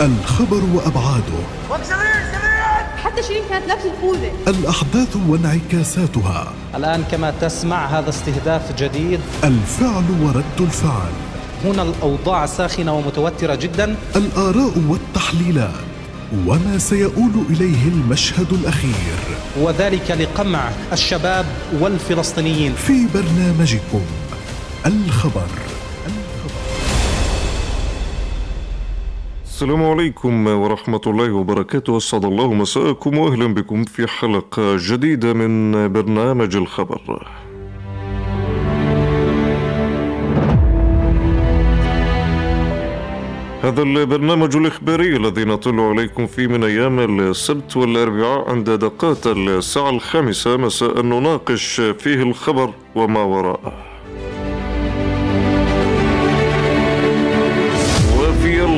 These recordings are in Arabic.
الخبر وأبعاده. حتى شيرين كانت لابسه الخوذه الأحداث وانعكاساتها. الآن كما تسمع هذا استهداف جديد. الفعل ورد الفعل. هنا الأوضاع ساخنة ومتوترة جدا. الآراء والتحليلات. وما سيؤول إليه المشهد الأخير. وذلك لقمع الشباب والفلسطينيين. في برنامجكم الخبر. السلام عليكم ورحمة الله وبركاته. أسعد الله مساءكم وأهلا بكم في حلقة جديدة من برنامج الخبر. هذا البرنامج الإخباري الذي نطل عليكم فيه من أيام السبت والأربعاء عند دقات الساعة الخامسة. مساء نناقش فيه الخبر وما وراءه.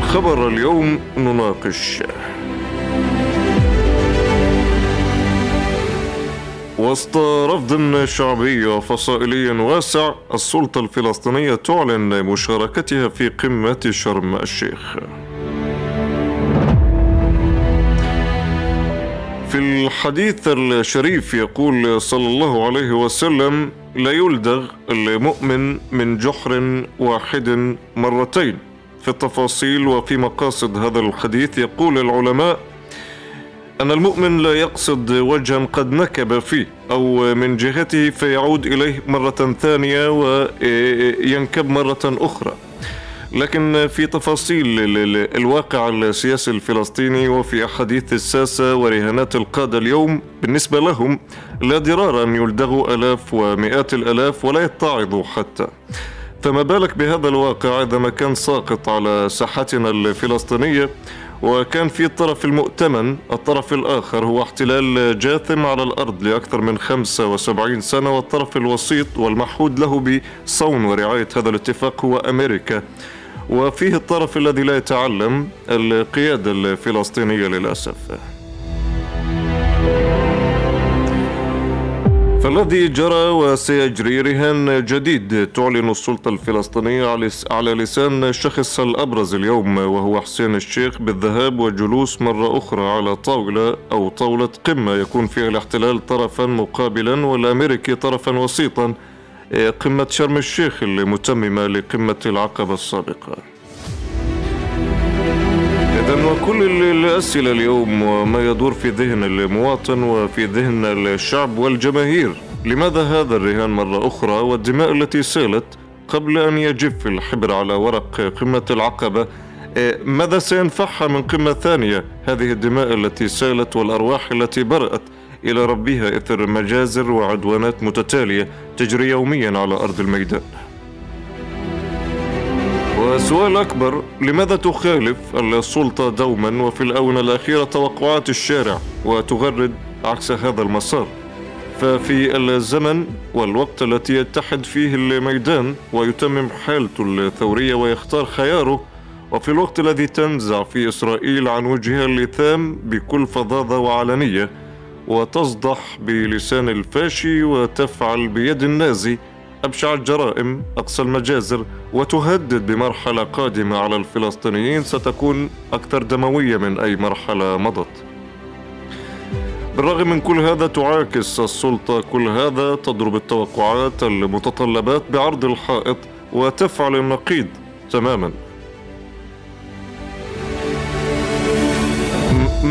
الخبر اليوم نناقش. وسط رفض شعبي وفصائلي واسع السلطة الفلسطينية تعلن مشاركتها في قمة شرم الشيخ. في الحديث الشريف يقول صلى الله عليه وسلم لا يلدغ المؤمن من جحر واحد مرتين. في التفاصيل وفي مقاصد هذا الحديث يقول العلماء أن المؤمن لا يقصد وجها قد نكب فيه أو من جهته فيعود إليه مرة ثانية وينكب مرة أخرى. لكن في تفاصيل الواقع السياسي الفلسطيني وفي أحاديث الساسة ورهانات القادة اليوم بالنسبة لهم لا ضرار أن يلدغوا ألاف ومئات الألاف ولا يتعظوا حتى. فما بالك بهذا الواقع إذا ما كان ساقط على ساحتنا الفلسطينية وكان في الطرف المؤتمن الطرف الآخر هو احتلال جاثم على الأرض لأكثر من 75 سنة والطرف الوسيط والمحود له بصون ورعاية هذا الاتفاق هو أمريكا. وفيه الطرف الذي لا يتعلم القيادة الفلسطينية للأسف. فالذي جرى وسيجري رهان جديد تعلن السلطة الفلسطينية على لسان الشخص الأبرز اليوم وهو حسين الشيخ بالذهاب والجلوس مرة أخرى على طاولة أو طاولة قمة. يكون فيها الاحتلال طرفا مقابلا والأمريكي طرفا وسيطا. قمة شرم الشيخ المتممة لقمة العقبة السابقة. إذا وكل الأسئلة اليوم وما يدور في ذهن المواطن وفي ذهن الشعب والجماهير. لماذا هذا الرهان مرة أخرى والدماء التي سالت قبل أن يجف الحبر على ورق قمة العقبة؟ ماذا سينفعها من قمة ثانية؟ هذه الدماء التي سالت والأرواح التي برأت إلى ربها إثر مجازر وعدوانات متتالية تجري يوميا على أرض الميدان. وسؤال أكبر لماذا تخالف السلطة دوما وفي الآونة الأخيرة توقعات الشارع وتغرد عكس هذا المسار؟ ففي الزمن والوقت التي يتحد فيه الميدان ويتمم حالته الثورية ويختار خياره وفي الوقت الذي تنزع في إسرائيل عن وجهها اللثام بكل فظاظة وعلنية وتصدح بلسان الفاشي وتفعل بيد النازي أبشع الجرائم أقصى المجازر وتهدد بمرحلة قادمة على الفلسطينيين ستكون أكثر دموية من أي مرحلة مضت. بالرغم من كل هذا تعاكس السلطة كل هذا تضرب التوقعات المتطلبات بعرض الحائط وتفعل النقيض تماما.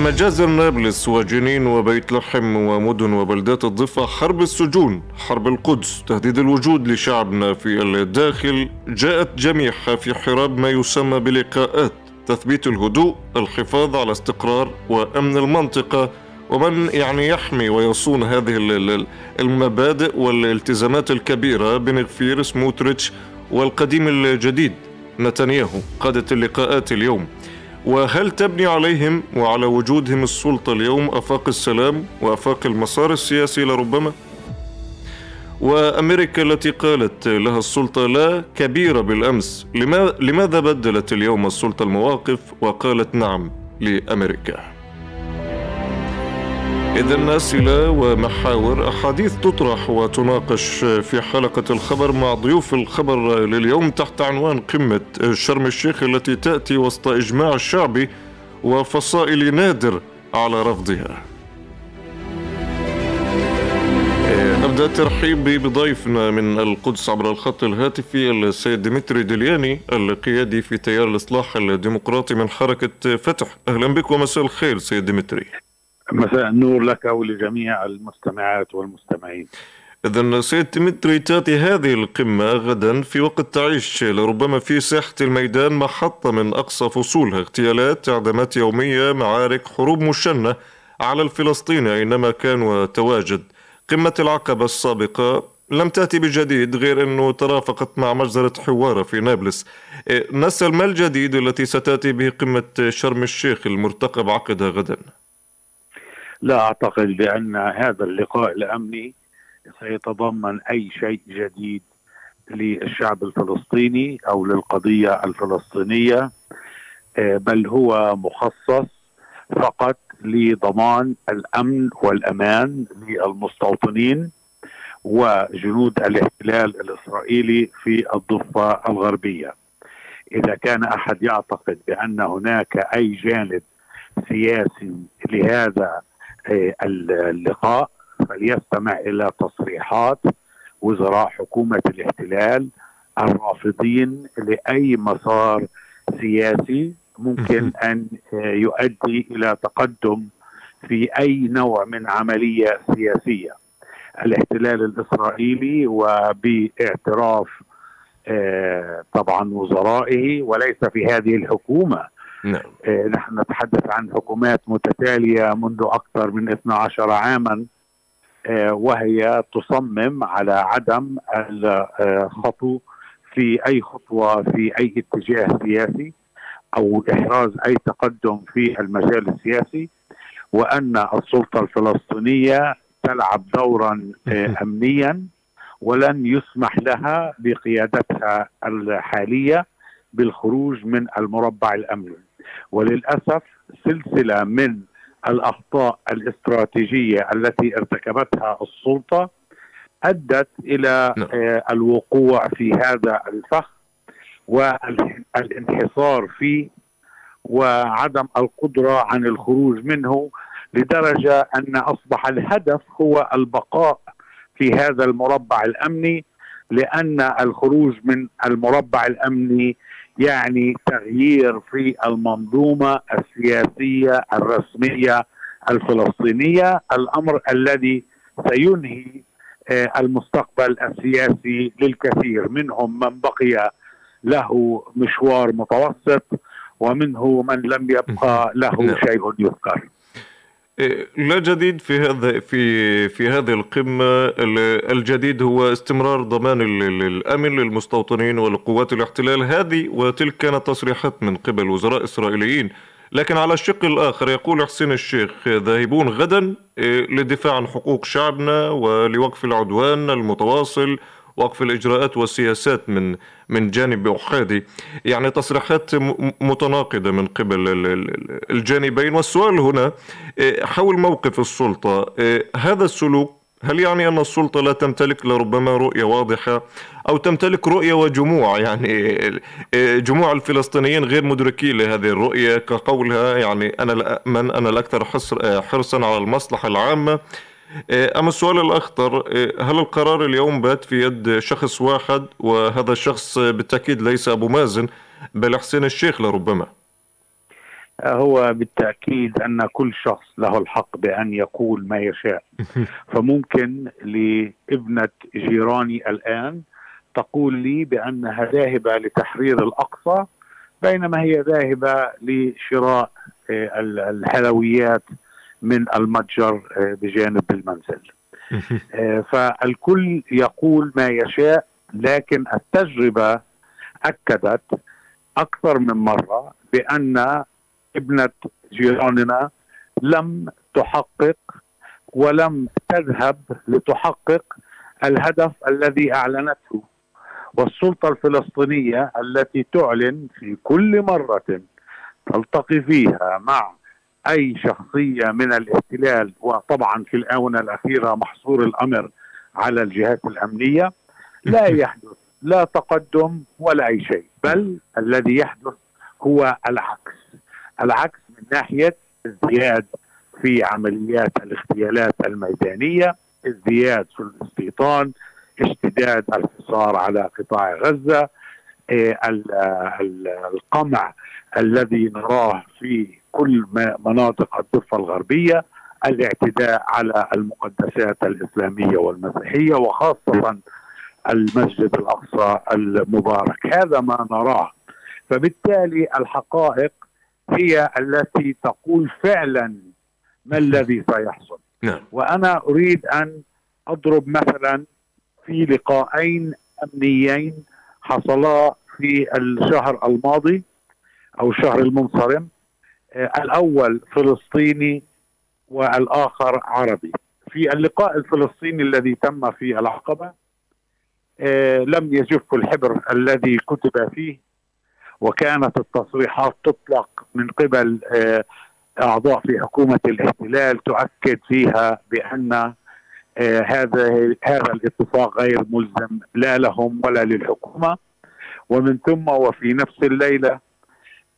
مجازر نابلس وجنين وبيت لحم ومدن وبلدات الضفة حرب السجون حرب القدس تهديد الوجود لشعبنا في الداخل. جاءت جميعها في حراب ما يسمى بلقاءات تثبيت الهدوء الحفاظ على استقرار وأمن المنطقة. ومن يعني يحمي ويصون هذه المبادئ والالتزامات الكبيرة بنغفير سموتريتش والقديم الجديد نتنياهو قادة اللقاءات اليوم. وهل تبني عليهم وعلى وجودهم السلطة اليوم أفاق السلام وأفاق المسار السياسي لربما؟ وأمريكا التي قالت لها السلطة لا كبيرة بالأمس لماذا بدلت اليوم السلطة المواقف وقالت نعم لأمريكا؟ إذا أسئلة ومحاور أحاديث تطرح وتناقش في حلقة الخبر مع ضيوف الخبر لليوم تحت عنوان قمة شرم الشيخ التي تأتي وسط إجماع شعبي وفصائلي نادر على رفضها. أبدأ الترحيب بضيفنا من القدس عبر الخط الهاتفي السيد ديمتري دلياني القيادي في تيار الإصلاح الديمقراطي من حركة فتح. أهلا بك ومساء الخير سيد ديمتري. مساء النور لك ولجميع المستمعات والمستمعين. إذا سيد ديمتري تأتي هذه القمة غدا في وقت تعيش لربما في ساحة الميدان محطة من أقصى فصولها اغتيالات إعدامات يومية معارك حروب مشنة على الفلسطيني أينما كان وتواجد. قمة العقبة السابقة لم تأتي بجديد غير أنه ترافقت مع مجزرة حوارة في نابلس. إيه، نسأل ما الجديد التي ستأتي به قمة شرم الشيخ المرتقب عقدها غدا؟ لا أعتقد بأن هذا اللقاء الأمني سيتضمن أي شيء جديد للشعب الفلسطيني أو للقضية الفلسطينية إيه، بل هو مخصص فقط لضمان الأمن والأمان للمستوطنين وجنود الاحتلال الإسرائيلي في الضفة الغربية. إذا كان أحد يعتقد بأن هناك أي جانب سياسي لهذا آه، اللقاء فليستمع إلى تصريحات وزراء حكومة الاحتلال الرافضين لأي مسار سياسي ممكن أن يؤدي إلى تقدم في أي نوع من عملية سياسية. الاحتلال الإسرائيلي وباعتراف آه، طبعا وزرائه وليس في هذه الحكومة نعم. آه، نحن نتحدث عن حكومات متتالية منذ أكثر من 12 عاما آه، وهي تصمم على عدم الخطو في أي خطوة في أي اتجاه سياسي أو إحراز أي تقدم في المجال السياسي وأن السلطة الفلسطينية تلعب دورا آه، أمنيا ولن يسمح لها بقيادتها الحالية بالخروج من المربع الأمني وللأسف سلسلة من الأخطاء الاستراتيجية التي ارتكبتها السلطة أدت إلى نعم. آه، الوقوع في هذا الفخ والانحصار فيه وعدم القدرة عن الخروج منه لدرجة أن أصبح الهدف هو البقاء في هذا المربع الأمني لأن الخروج من المربع الأمني يعني تغيير في المنظومة السياسية الرسمية الفلسطينية الأمر الذي سينهي آه، المستقبل السياسي للكثير. منهم من بقي له مشوار متوسط ومنه من لم يبقى له نعم. شيء يذكر. لا جديد في هذا في في هذه القمة؟ الجديد هو استمرار ضمان الأمن للمستوطنين ولقوات الاحتلال هذه وتلك كانت تصريحات من قبل وزراء إسرائيليين. لكن على الشق الآخر يقول حسين الشيخ ذاهبون غدا إيه، للدفاع عن حقوق شعبنا ولوقف العدوان المتواصل. وقف الإجراءات والسياسات من من جانب أحادي. يعني تصريحات متناقضة من قبل الجانبين. والسؤال هنا إيه، حول موقف السلطة إيه، هذا السلوك هل يعني أن السلطة لا تمتلك لربما رؤية واضحة أو تمتلك رؤية وجموع؟ يعني إيه، جموع الفلسطينيين غير مدركين لهذه الرؤية كقولها يعني أنا الأمن أنا الأكثر حرصا على المصلحة العامة. أما السؤال الأخطر إيه، هل القرار اليوم بات في يد شخص واحد وهذا الشخص بالتأكيد ليس أبو مازن بل حسين الشيخ لربما؟ هو بالتأكيد أن كل شخص له الحق بأن يقول ما يشاء. فممكن لابنة جيراني الآن تقول لي بأنها ذاهبة لتحرير الأقصى بينما هي ذاهبة لشراء إيه، الحلويات من المتجر آه، بجانب المنزل. آه، فالكل يقول ما يشاء لكن التجربة أكدت أكثر من مرة بأن ابنة جيراننا لم تحقق ولم تذهب لتحقق الهدف الذي أعلنته. والسلطة الفلسطينية التي تعلن في كل مرة تلتقي فيها مع أي شخصية من الاحتلال وطبعا في الآونة الأخيرة محصور الأمر على الجهات الأمنية لا يحدث لا تقدم ولا أي شيء بل الذي يحدث هو العكس. العكس من ناحية ازدياد في عمليات الاغتيالات الميدانية، ازدياد في الاستيطان، اشتداد الحصار على قطاع غزة، القمع الذي نراه في كل مناطق الضفة الغربية، الاعتداء على المقدسات الإسلامية والمسيحية وخاصة المسجد الأقصى المبارك، هذا ما نراه. فبالتالي الحقائق هي التي تقول فعلا ما الذي سيحصل نعم. وأنا أريد أن أضرب مثلا في لقاءين أمنيين حصلا في الشهر الماضي أو الشهر المنصرم آه، الأول فلسطيني والآخر عربي. في اللقاء الفلسطيني الذي تم في العقبة آه، لم يجف الحبر الذي كتب فيه وكانت التصريحات تطلق من قبل آه، أعضاء في حكومة الاحتلال تؤكد فيها بأن هذا هذا الاتفاق غير ملزم لا لهم ولا للحكومة. ومن ثم وفي نفس الليلة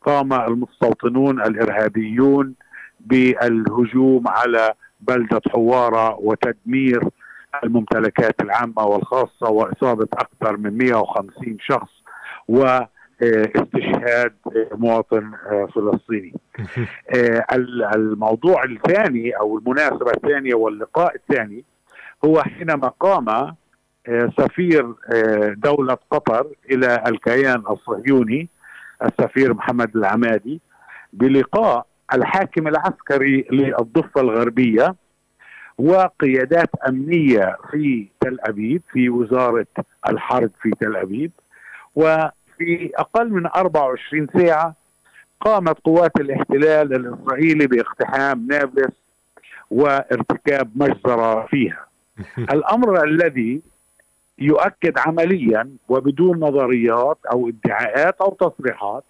قام المستوطنون الإرهابيون بالهجوم على بلدة حوارة وتدمير الممتلكات العامة والخاصة وإصابة أكثر من 150 شخص و استشهاد مواطن فلسطيني. الموضوع الثاني أو المناسبة الثانية واللقاء الثاني هو حينما قام سفير دولة قطر إلى الكيان الصهيوني السفير محمد العمادي بلقاء الحاكم العسكري للضفة الغربية وقيادات أمنية في تل أبيب في وزارة الحرب في تل أبيب. و في أقل من 24 ساعة قامت قوات الاحتلال الإسرائيلي باقتحام نابلس وارتكاب مجزرة فيها. الأمر الذي يؤكد عمليا وبدون نظريات أو ادعاءات أو تصريحات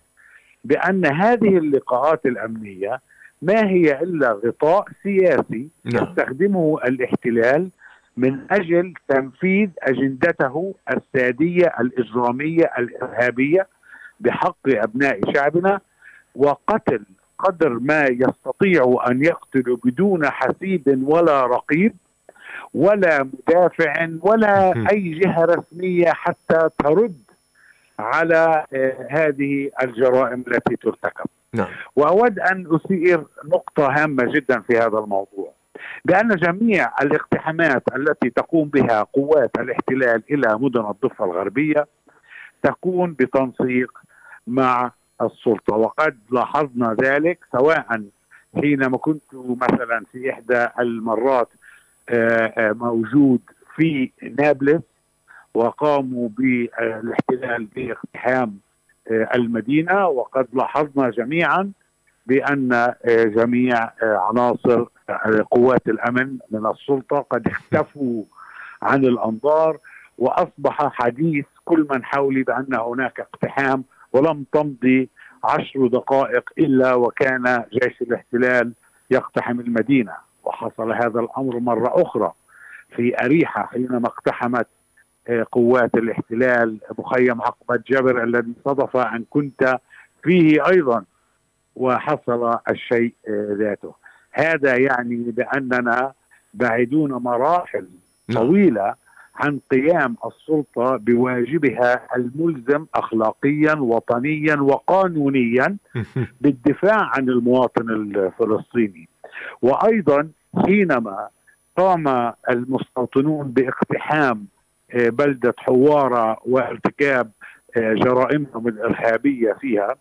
بأن هذه اللقاءات الأمنية ما هي إلا غطاء سياسي نعم. يستخدمه الاحتلال من أجل تنفيذ أجندته السادية الإجرامية الإرهابية بحق أبناء شعبنا وقتل قدر ما يستطيع أن يقتل بدون حسيب ولا رقيب ولا مدافع ولا أي جهة رسمية حتى ترد على آه، هذه الجرائم التي ترتكب. نعم. وأود أن أثير نقطة هامة جدا في هذا الموضوع. بأن جميع الاقتحامات التي تقوم بها قوات الاحتلال إلى مدن الضفة الغربية تكون بتنسيق مع السلطة وقد لاحظنا ذلك سواء حينما كنت مثلا في إحدى المرات موجود في نابلس وقاموا بالاحتلال باقتحام آه، المدينة. وقد لاحظنا جميعا بأن جميع عناصر قوات الأمن من السلطة قد اختفوا عن الأنظار. وأصبح حديث كل من حولي بأن هناك اقتحام ولم تمضي عشر دقائق إلا وكان جيش الاحتلال يقتحم المدينة. وحصل هذا الأمر مرة أخرى في أريحة حينما اقتحمت آه، قوات الاحتلال مخيم عقبه جبر الذي صدف أن كنت فيه أيضا وحصل الشيء آه، ذاته. هذا يعني بأننا بعيدون مراحل نعم. طويلة عن قيام السلطة بواجبها الملزم اخلاقيا وطنيا وقانونيا بالدفاع عن المواطن الفلسطيني. وأيضا حينما قام المستوطنون باقتحام آه، بلدة حوارة وارتكاب آه، جرائمهم الإرهابية فيها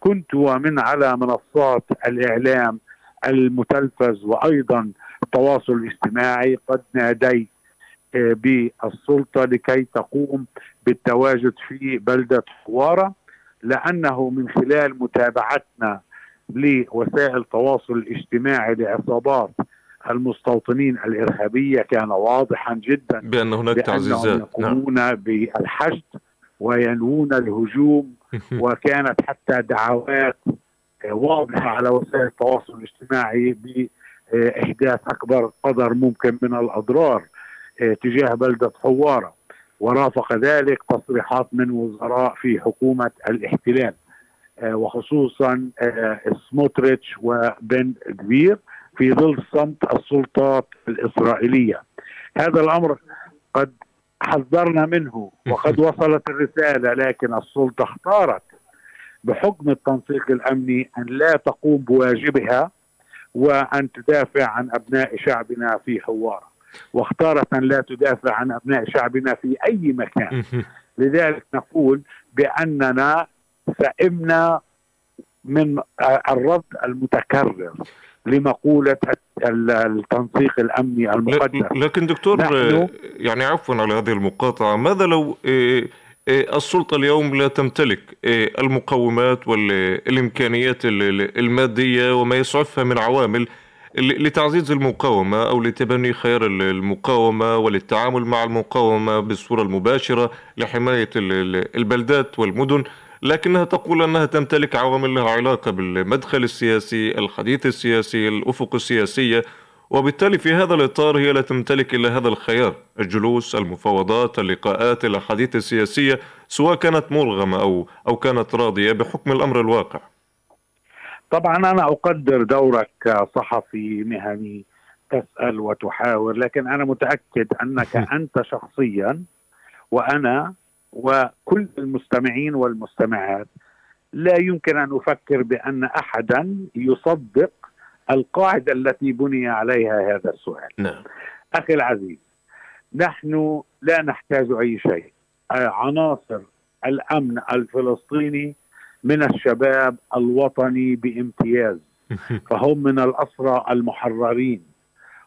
كنت ومن على منصات الإعلام المتلفز وأيضا التواصل الاجتماعي قد ناديت آه، بالسلطة لكي تقوم بالتواجد في بلدة حوارة لأنه من خلال متابعتنا لوسائل التواصل الاجتماعي لعصابات المستوطنين الإرهابية كان واضحا جدا بأن هناك تعزيزات. يقومون نعم. بالحشد وينوون الهجوم وكانت حتى دعوات واضحة على وسائل التواصل الاجتماعي بإحداث أكبر قدر ممكن من الأضرار تجاه بلدة حوارة. ورافق ذلك تصريحات من وزراء في حكومة الاحتلال. وخصوصا آه، سموتريتش وبن كبير في ظل صمت السلطات الإسرائيلية. هذا الأمر قد حذرنا منه وقد وصلت الرسالة لكن السلطة اختارت بحكم التنسيق الأمني أن لا تقوم بواجبها وأن تدافع عن أبناء شعبنا في حوار واختارت أن لا تدافع عن أبناء شعبنا في أي مكان. لذلك نقول بأننا سئمنا من الرد المتكرر لمقولة التنسيق الأمني المقدس. لكن دكتور يعني عفوا على هذه المقاطعة ماذا لو إيه، إيه، السلطة اليوم لا تمتلك إيه، المقومات والإمكانيات المادية وما يسعفها من عوامل لتعزيز المقاومة أو لتبني خيار المقاومة وللتعامل مع المقاومة بالصورة المباشرة لحماية البلدات والمدن؟ لكنها تقول أنها تمتلك عوامل لها علاقة بالمدخل السياسي الحديث السياسي الأفق السياسية وبالتالي في هذا الإطار هي لا تمتلك إلا هذا الخيار الجلوس المفاوضات اللقاءات الأحاديث السياسية سواء كانت مرغمة أو, أو كانت راضية بحكم الأمر الواقع. طبعا أنا أقدر دورك كصحفي مهني تسأل وتحاور لكن أنا متأكد أنك أنت شخصيا وأنا وكل المستمعين والمستمعات لا يمكن أن أفكر بأن احدا يصدق القاعدة التي بني عليها هذا السؤال. نعم. أخي العزيز نحن لا نحتاج أي شيء. عناصر الأمن الفلسطيني من الشباب الوطني بامتياز فهم من الأسرى المحررين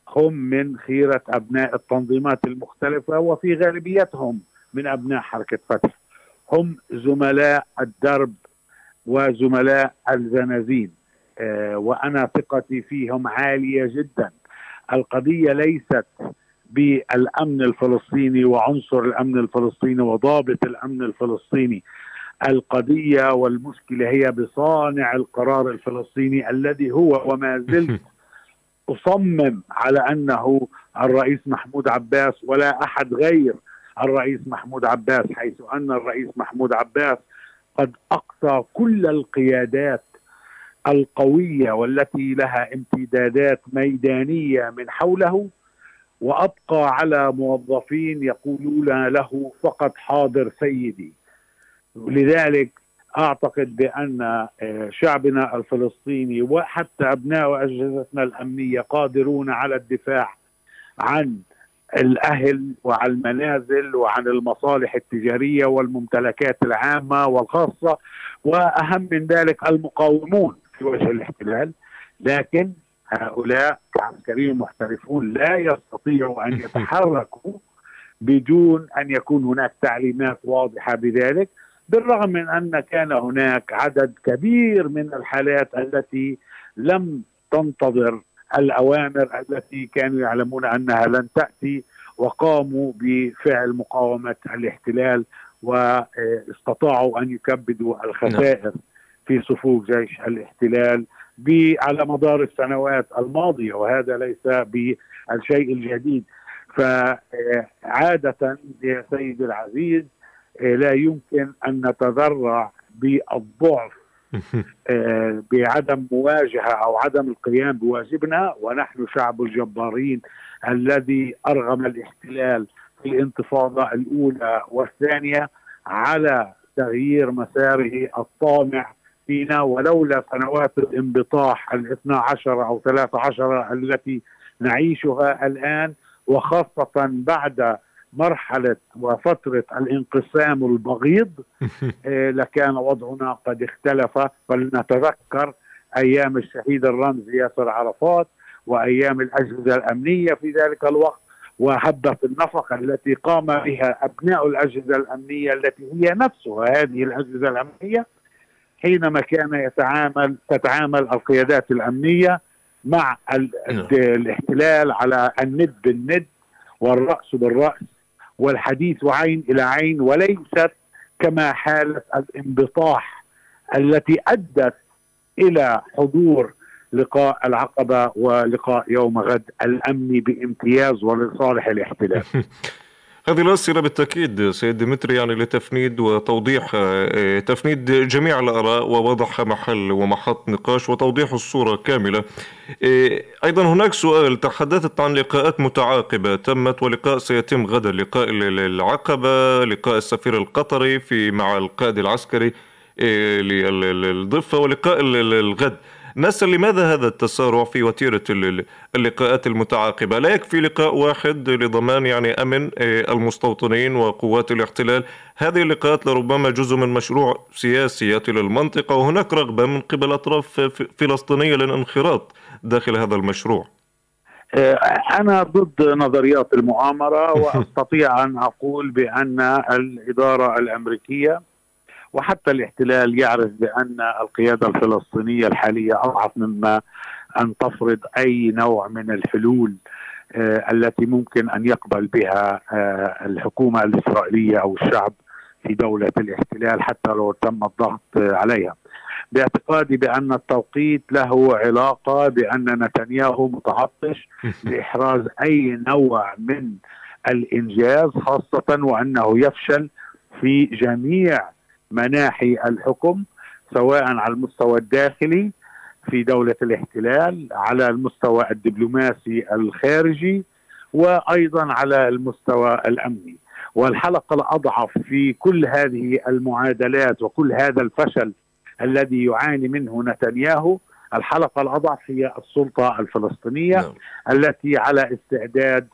هم من خيرة أبناء التنظيمات المختلفة وفي غالبيتهم من أبناء حركة فتح. هم زملاء الدرب وزملاء الزنازين آه، وأنا ثقتي فيهم عالية جدا. القضية ليست بالأمن الفلسطيني وعنصر الأمن الفلسطيني وضابط الأمن الفلسطيني. القضية والمشكلة هي بصانع القرار الفلسطيني الذي هو وما زلت أصمم على أنه الرئيس محمود عباس ولا أحد غير الرئيس محمود عباس حيث أن الرئيس محمود عباس قد أقصى كل القيادات القوية والتي لها امتدادات ميدانية من حوله وأبقى على موظفين يقولون له فقط حاضر سيدي لذلك أعتقد بأن آه، شعبنا الفلسطيني وحتى أبناء اجهزتنا الأمنية قادرون على الدفاع عن الأهل وعن المنازل وعن المصالح التجارية والممتلكات العامة والخاصة وأهم من ذلك المقاومون في وجه الاحتلال. لكن هؤلاء كعسكريين محترفون لا يستطيعوا أن يتحركوا بدون أن يكون هناك تعليمات واضحة بذلك بالرغم من أن كان هناك عدد كبير من الحالات التي لم تنتظر الأوامر التي كانوا يعلمون أنها لن تأتي وقاموا بفعل مقاومة الاحتلال واستطاعوا أن يكبدوا الخسائر نعم. في صفوف جيش الاحتلال على مدار السنوات الماضية وهذا ليس بالشيء الجديد فعادة يا سيدي العزيز لا يمكن أن نتذرع بالضعف بعدم مواجهة أو عدم القيام بواجبنا ونحن شعب الجبارين الذي أرغم الاحتلال في الانتفاضة الأولى والثانية على تغيير مساره الطامع فينا. ولولا سنوات الانبطاح الاثنى عشر أو ثلاثة عشر التي نعيشها الآن وخاصة بعد مرحلة وفترة الانقسام البغيض إيه، لكان وضعنا قد اختلف فلنتذكر أيام الشهيد الرمز ياسر عرفات وأيام الأجهزة الأمنية في ذلك الوقت وهبة النفق التي قام بها أبناء الأجهزة الأمنية التي هي نفسها هذه الأجهزة الأمنية حينما كان يتعامل تتعامل القيادات الأمنية مع نعم. الاحتلال على الند بالند والرأس بالرأس والحديث عين إلى عين وليست كما حالة الانبطاح التي أدت إلى حضور لقاء العقبة ولقاء يوم غد الامني بامتياز ولصالح الاحتلال. هذه الأسئلة بالتأكيد سيد ديمتري يعني لتفنيد وتوضيح آه، تفنيد جميع الآراء ووضعها محل ومحط نقاش وتوضيح الصورة كاملة. آه، أيضا هناك سؤال تحدثت عن لقاءات متعاقبة تمت ولقاء سيتم غدا لقاء العقبة لقاء السفير القطري في مع القائد العسكري آه، للضفة ولقاء الغد. نسأل لماذا هذا التسارع في وتيرة اللقاءات المتعاقبة؟ لا يكفي لقاء واحد لضمان يعني أمن آه، المستوطنين وقوات الاحتلال. هذه اللقاءات لربما جزء من مشروع سياسي يأتي للمنطقة وهناك رغبة من قبل أطراف فلسطينية للانخراط داخل هذا المشروع. آه، أنا ضد نظريات المؤامرة وأستطيع أن أقول بأن الإدارة الأمريكية وحتى الاحتلال يعرف بأن القيادة الفلسطينية الحالية أضعف مما أن تفرض أي نوع من الحلول آه التي ممكن أن يقبل بها آه الحكومة الإسرائيلية أو الشعب في دولة الاحتلال حتى لو تم الضغط عليها. باعتقادي بأن التوقيت له علاقة بأن نتنياهو متعطش لإحراز أي نوع من الإنجاز خاصة وأنه يفشل في جميع مناحي الحكم سواء على المستوى الداخلي في دولة الاحتلال على المستوى الدبلوماسي الخارجي وأيضا على المستوى الأمني والحلقة الأضعف في كل هذه المعادلات وكل هذا الفشل الذي يعاني منه نتنياهو الحلقة الأضعف هي السلطة الفلسطينية نعم. التي على استعداد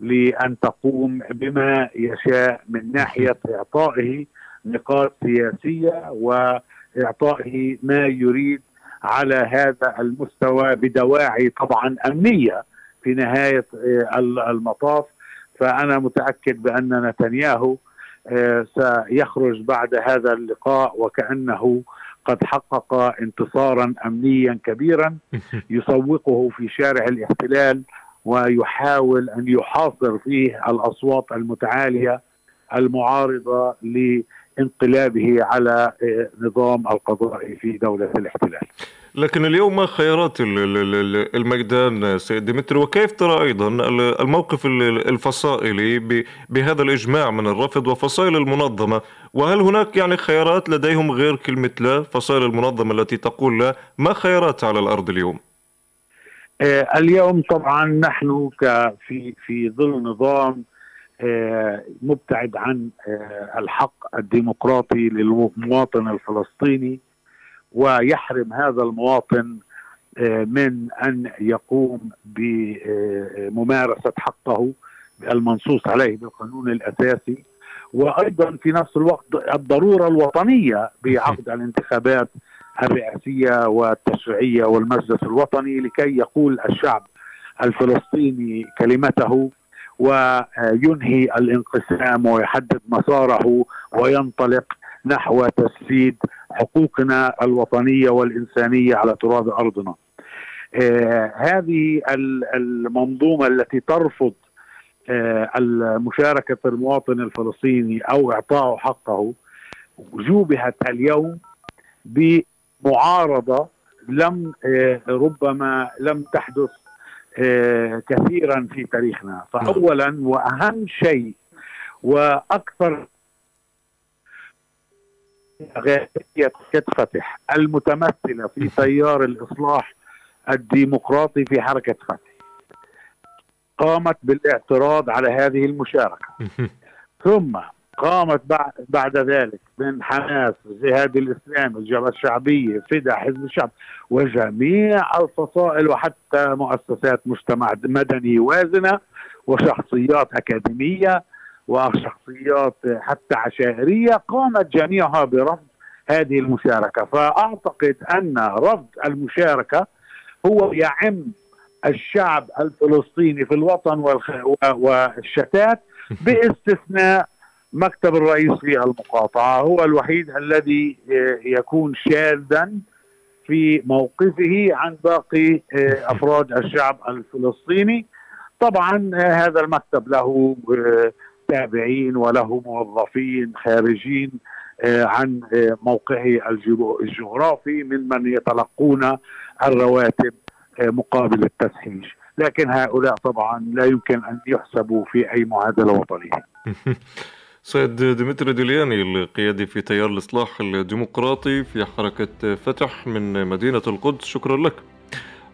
لأن تقوم بما يشاء من ناحية إعطائه نقاط سياسية وإعطائه ما يريد على هذا المستوى بدواعي طبعا أمنية في نهاية آه، المطاف. فأنا متأكد بأن نتنياهو آه، سيخرج بعد هذا اللقاء وكأنه قد حقق انتصارا امنيا كبيرا يسوقه في شارع الاحتلال ويحاول أن يحاصر فيه الأصوات المتعالية المعارضة انقلابه على آه، نظام القضاء في دولة الاحتلال. لكن اليوم ما خيارات الميدان سيد ديمتري؟ وكيف ترى أيضا الموقف الفصائلي بهذا الإجماع من الرفض وفصائل المنظمة؟ وهل هناك يعني خيارات لديهم غير كلمة لا؟ فصائل المنظمة التي تقول لا ما خيارات على الأرض اليوم؟ آه، اليوم طبعا نحن في في ظل نظام مبتعد عن آه، الحق الديمقراطي للمواطن الفلسطيني ويحرم هذا المواطن آه، من أن يقوم بممارسة حقه المنصوص عليه بالقانون الأساسي. وأيضا في نفس الوقت الضرورة الوطنية بعقد الانتخابات الرئاسية والتشريعية والمجلس الوطني لكي يقول الشعب الفلسطيني كلمته. وينهي الانقسام ويحدد مساره وينطلق نحو تسديد حقوقنا الوطنية والإنسانية على تراب أرضنا. آه هذه المنظومة التي ترفض آه مشاركه المواطن الفلسطيني أو اعطائه حقه جوبهت اليوم بمعارضة لم آه ربما لم تحدث كثيرا في تاريخنا. فاولا وأهم شيء وأكثر غاية فتح المتمثلة في تيار الإصلاح الديمقراطي في حركة فتح قامت بالاعتراض على هذه المشاركة. ثم قامت بعد ذلك من حماس الجهاد الإسلامي الجبهة الشعبية فدا حزب الشعب وجميع الفصائل وحتى مؤسسات مجتمع مدني وازنة وشخصيات أكاديمية وشخصيات حتى عشائرية قامت جميعها برفض هذه المشاركة. فأعتقد أن رفض المشاركة هو يعم الشعب الفلسطيني في الوطن والشتات باستثناء مكتب الرئيس في المقاطعة هو الوحيد الذي آه، يكون شاذا في موقفه عن باقي آه، أفراد الشعب الفلسطيني. طبعا آه، هذا المكتب له تابعين وله موظفين خارجين عن موقعه الجغرافي ممن يتلقون الرواتب مقابل التسهيج لكن هؤلاء طبعا لا يمكن أن يحسبوا في أي معادلة وطنية. سيد ديمتري ديلياني القيادي في تيار الإصلاح الديمقراطي في حركة فتح من مدينة القدس. شكرا لك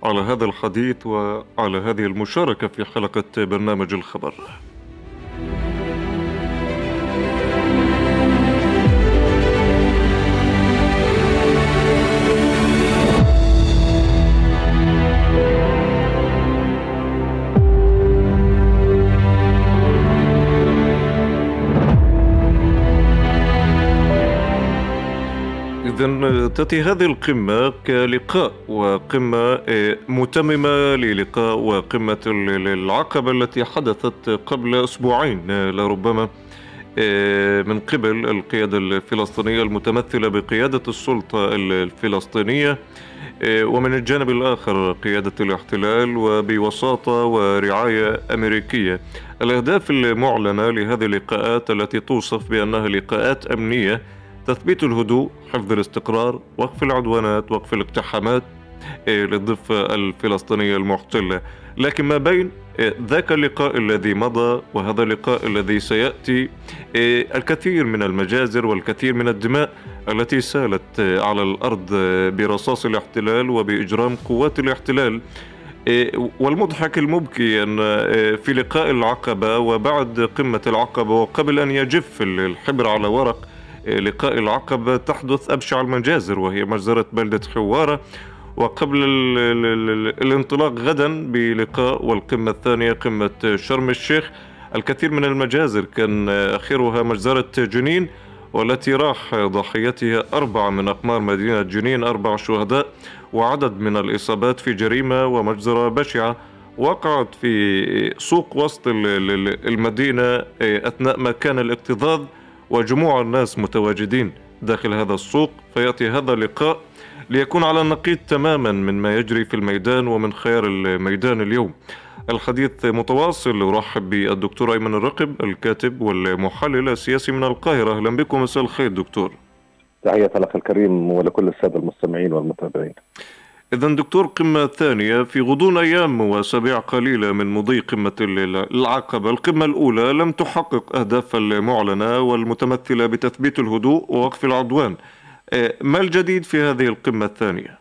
على هذا الحديث وعلى هذه المشاركة في حلقة برنامج الخبر. تأتي هذه القمة كلقاء وقمة آه، متممة للقاء وقمة العقبة التي حدثت قبل أسبوعين. لربما آه، من قبل القيادة الفلسطينية المتمثلة بقيادة السلطة الفلسطينية ومن الجانب الآخر قيادة الاحتلال وبوساطة ورعاية أمريكية. الأهداف المعلنة لهذه اللقاءات التي توصف بأنها لقاءات أمنية تثبيت الهدوء حفظ الاستقرار وقف العدوانات وقف الاقتحامات للضفة الفلسطينية المحتلة لكن ما بين إيه، ذاك اللقاء الذي مضى وهذا اللقاء الذي سيأتي إيه، الكثير من المجازر والكثير من الدماء التي سالت على الأرض برصاص الاحتلال وبإجرام قوات الاحتلال. والمضحك المبكي أن في لقاء العقبة وبعد قمة العقبة وقبل أن يجف الحبر على ورق لقاء العقبة تحدث أبشع المجازر وهي مجزرة بلدة حوارة. وقبل الانطلاق غدا بلقاء والقمة الثانية قمة شرم الشيخ. الكثير من المجازر كان آخرها مجزرة جنين والتي راح ضحيتها أربعة من أقمار مدينة جنين أربع شهداء وعدد من الإصابات في جريمة ومجزرة بشعة. وقعت في سوق وسط المدينة أثناء ما كان الاكتظاظ. وجموع الناس متواجدين داخل هذا السوق فيأتي هذا اللقاء ليكون على النقيض تماما من ما يجري في الميدان ومن خيار الميدان اليوم. الحديث متواصل أرحب بالدكتور أيمن الرقب الكاتب والمحلل السياسي من القاهرة. أهلا بكم مساء الخير دكتور. تحية لك الكريم ولكل السادة المستمعين والمتابعين. إذا دكتور قمة ثانية. في غضون أيام وأسابيع قليلة من مضي قمة العقبة القمة الأولى لم تحقق أهداف المعلنة والمتمثلة بتثبيت الهدوء ووقف العدوان. آه، ما الجديد في هذه القمة الثانية؟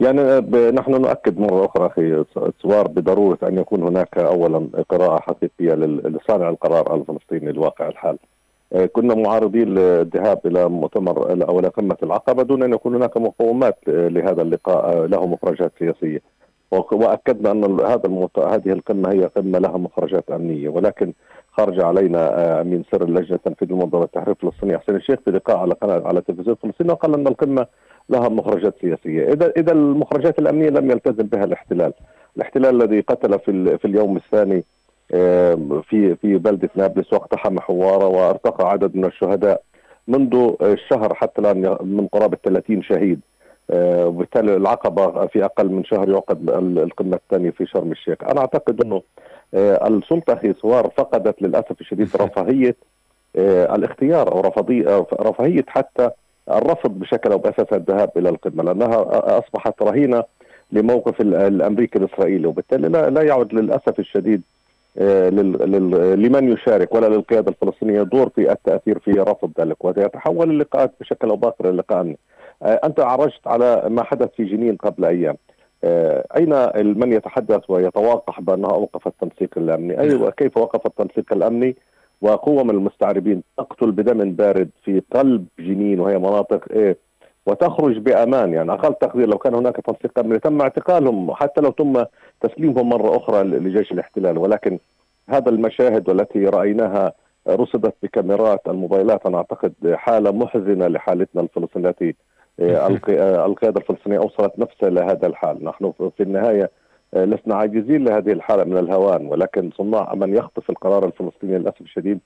يعني نحن نؤكد مرة أخرى أخي سوار بضرورة أن يكون هناك أولا قراءة حقيقية لصانع القرار الفلسطيني الواقع الحال. آه، كنا معارضين للذهاب إلى مؤتمر أو إلى قمة العقبة دون أن يكون هناك مقومات آه، لهذا اللقاء آه، له مخرجات سياسية. وأكدنا أن هذا. هذه القمة هي قمة لها مخرجات أمنية. ولكن خرج علينا أمين سر اللجنة التنفيذية لمنظمة التحرير الفلسطيني حسين الشيخ في لقاء على قناه على تلفزيون فلسطين وقال أن القمة لها مخرجات سياسية، اذا إذا المخرجات الأمنية لم يلتزم بها الاحتلال، الاحتلال الذي قتل في في اليوم الثاني في في بلدة نابلس واقتحم حواره وارتقى عدد من الشهداء منذ الشهر حتى الآن من قرابة 30 شهيد. وبالتالي العقبة في أقل من شهر يعقد القمة الثانية في شرم الشيخ، أنا أعتقد إنه السلطة أخي سوار فقدت للأسف الشديد رفاهية الاختيار أو رفاهية حتى الرفض بشكل أو بأساس الذهاب إلى القمة لأنها أصبحت رهينة لموقف الأمريكي الإسرائيلي وبالتالي لا يعد للأسف الشديد لمن يشارك ولا للقيادة الفلسطينية دور في التأثير في رفض ذلك ويتحول اللقاءات بشكل أو بآخر إلى لقاء. آه، أنت عرجت على ما حدث في جنين قبل أيام. آه، أين من يتحدث ويتوقح بأنها اوقف التنسيق الأمني؟ اي أيوة كيف وقف التنسيق الأمني؟ وقوة من المستعربين تقتل بدم بارد في قلب جنين وهي مناطق إيه؟ وتخرج بأمان. يعني أقل تقدير لو كان هناك تنسيق امني تم اعتقالهم حتى لو تم تسليمهم مرة أخرى لجيش الاحتلال. ولكن هذا المشاهد والتي رأيناها رصدت بكاميرات الموبايلات أنا أعتقد حالة محزنة لحالتنا الفلسطينية التي آه، آه، القيادة الفلسطينية أوصلت نفسها لهذا الحال، نحن في النهاية آه، لسنا عاجزين لهذه الحالة من الهوان. ولكن صناع من يخطف القرار الفلسطيني للأسف الشديد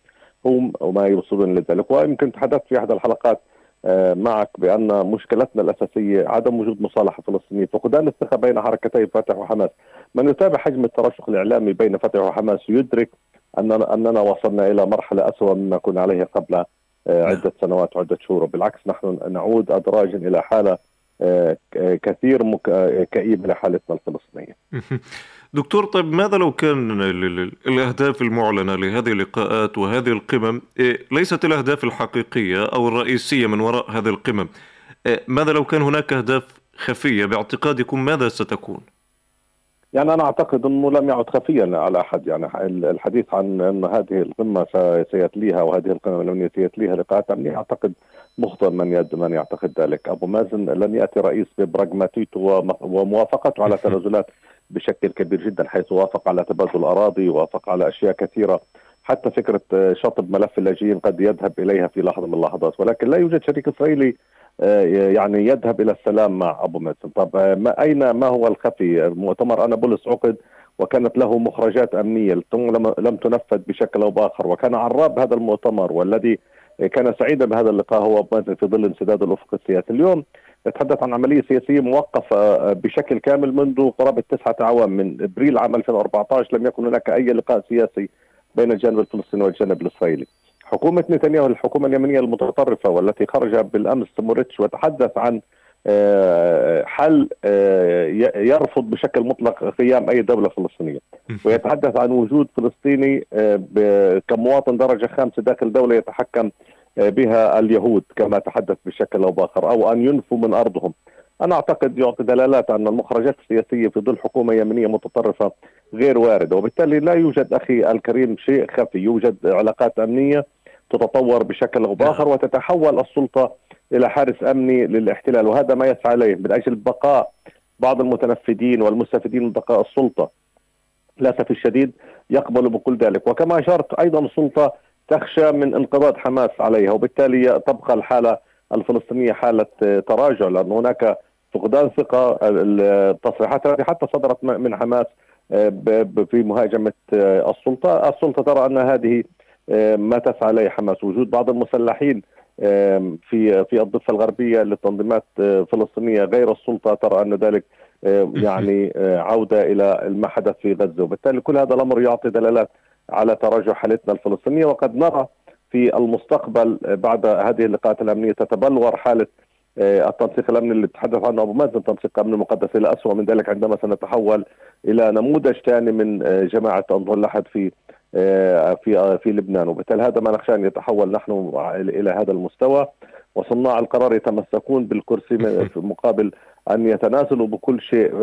هم وما يوصلون لذلك. ويمكن تحدثت في أحد الحلقات معك بأن مشكلتنا الأساسية عدم وجود مصالحة فلسطينية، فقدان الثقة بين حركتي فتح وحماس. من يتابع حجم الترشح الإعلامي بين فتح وحماس يدرك اننا أننا وصلنا إلى مرحلة اسوء مما كنا عليه قبل آه، نعم. عدة سنوات وعدة شهور، وبالعكس نحن نعود أدراجا إلى حالة كثير كئيب لحالتنا الفلسطينية. دكتور طيب ماذا لو كان الأهداف المعلنة لهذه اللقاءات وهذه القمم إيه، ليست الأهداف الحقيقية أو الرئيسية من وراء هذه القمم إيه، ماذا لو كان هناك أهداف خفية باعتقادكم ماذا ستكون؟ يعني أنا أعتقد إنه لم يعد خفيا على أحد يعني الحديث عن إن هذه القمة سيتليها وهذه القمه الامنيه سيتليها لقاءات أمنية أعتقد مخطئ من يد من يعتقد ذلك أبو مازن لن يأتي رئيس ببراغماتيته وموافقته على تنازلات بشكل كبير جدا حيث وافق على تبادل اراضي وافق على أشياء كثيرة. حتى فكرة شطب ملف اللاجئين قد يذهب إليها في لحظة من اللحظات. ولكن لا يوجد شريك إسرائيلي آه، يعني يذهب إلى السلام مع أبو مازن طب آه، ما أين ما هو الخفي؟ مؤتمر انابولس عقد وكانت له مخرجات أمنية لم تنفذ بشكل أو بآخر. وكان عراب هذا المؤتمر والذي كان سعيدا بهذا اللقاء هو في ظل انسداد الأفق السياسي. اليوم نتحدث عن عملية سياسية موقفة آه، بشكل كامل منذ قرابة تسعة أعوام من إبريل عام 2014 لم يكن هناك أي لقاء سياسي بين الجانب الفلسطيني والجانب الإسرائيلي. حكومة نتنياهو الحكومة اليمنية المتطرفة والتي خرج بالأمس موريتش وتحدث عن آه، حل آه، يرفض بشكل مطلق قيام أي دولة فلسطينية ويتحدث عن وجود فلسطيني كمواطن درجة خامسة داخل دولة يتحكم بها اليهود كما تحدث بشكل أو بآخر أو أن ينفوا من أرضهم. أنا أعتقد يعطي دلالات أن المخرجات السياسية في ظل حكومة يمنيه متطرفة غير واردة وبالتالي لا يوجد أخي الكريم شيء خفي يوجد علاقات أمنية تتطور بشكل أو بآخر نعم. وتتحول السلطة إلى حارس أمني للاحتلال وهذا ما يسعى إليه من أجل بقاء بعض المتنفذين والمستفيدين من بقاء السلطة للأسف الشديد يقبل بكل ذلك وكما أشرت أيضا السلطة تخشى من انقضاض حماس عليها وبالتالي تبقى الحالة الفلسطينية حالة تراجع لأن هناك فقدان ثقة التصريحات التي حتى صدرت من حماس في مهاجمة السلطة، السلطة ترى أن هذه ما تسعى إليه حماس، وجود بعض المسلحين في في الضفة الغربية للتنظيمات فلسطينية غير السلطة ترى أن ذلك يعني عودة إلى ما حدث في غزة، وبالتالي كل هذا الأمر يعطي دلالات على تراجع حالتنا الفلسطينية. وقد نرى في المستقبل بعد هذه اللقاءات الأمنية تتبلور حالة آه، التنسيق الأمني اللي تحدث عنه أبو مازن تنسيق الامن المقدس إلى اسوء من ذلك عندما سنتحول إلى نموذج ثاني من آه، جماعة أنظر لحد في آه، في في لبنان. وبالتالي هذا ما نخشى أن يتحول نحن إلى هذا المستوى. وصناع القرار يتمسكون بالكرسي مقابل أن يتنازلوا بكل شيء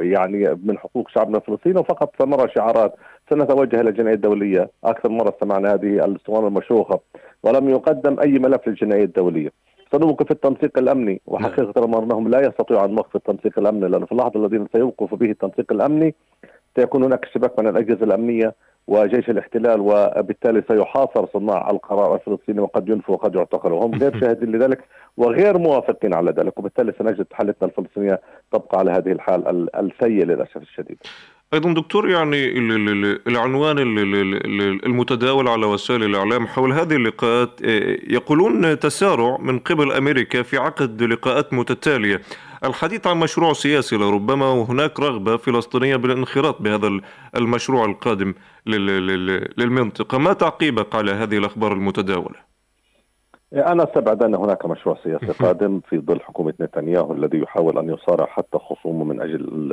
يعني من حقوق شعبنا الفلسطيني. وفقط سنرى شعارات سنتوجه إلى الجنائيه الدولية. أكثر مرة سمعنا هذه الأسطوانة المشروخه ولم يقدم أي ملف للجنائيه الدولية. سنوقف التنسيق الأمني. وحقيقة الامر انهم لا يستطيعوا أن نوقف التنسيق الأمني لأن في اللحظة الذين سيوقف به التنسيق الأمني سيكون هناك اشتباك من الأجهزة الأمنية وجيش الاحتلال وبالتالي سيحاصر صناع القرار. الفلسطيني وقد ينفوا وقد يعتقلوا هم غير شاهدين لذلك وغير موافقين على ذلك وبالتالي سنجد حالتنا الفلسطينية تبقى على هذه الحال السيئة للأسف الشديد. أيضا دكتور يعني العنوان المتداول على وسائل الإعلام حول هذه اللقاءات آه، يقولون تسارع من قبل أمريكا في عقد لقاءات متتالية. الحديث عن مشروع سياسي لربما وهناك رغبة فلسطينية بالانخراط بهذا المشروع القادم للمنطقة. ما تعقيبك على هذه الأخبار المتداولة؟ أنا أستبعد أن هناك مشروع سياسي قادم في ظل حكومة نتنياهو الذي يحاول أن يصارع حتى خصومه من أجل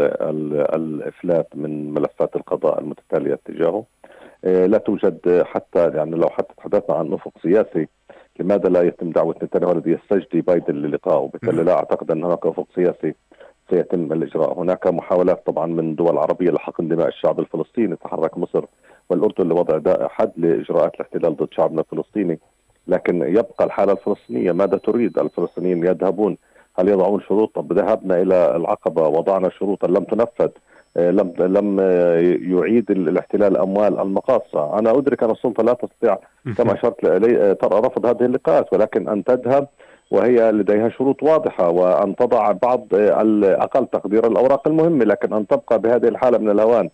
الإفلات من ملفات القضاء المتتالية اتجاهه آه، لا توجد حتى يعني لو حتى تحدثنا عن أفق سياسي لماذا لا يتم دعوة نتنياهو الذي يستجدي بايدن للقاء؟ وبالتالي لا أعتقد أن هناك أفق سياسي سيتم الإجراء. هناك محاولات طبعا من دول عربية لحقن دماء الشعب الفلسطيني. تحرك مصر والأردن لوضع حد لإجراءات الاحتلال ضد شعبنا الفلسطيني. لكن يبقى الحالة الفلسطينية ماذا تريد؟ الفلسطينيين يذهبون. هل يضعون شروط طب ذهبنا إلى العقبة وضعنا شروطا لم تنفذ. لم لم آه، يعيد الاحتلال أموال المقاصة، أنا أدرك أن السلطة لا تستطيع كما أشرت آه، ترى رفض هذه اللقاءات ولكن أن تذهب وهي لديها شروط واضحة وأن تضع بعض أقل تقدير الأوراق المهمة لكن أن تبقى بهذه الحالة من الهوان.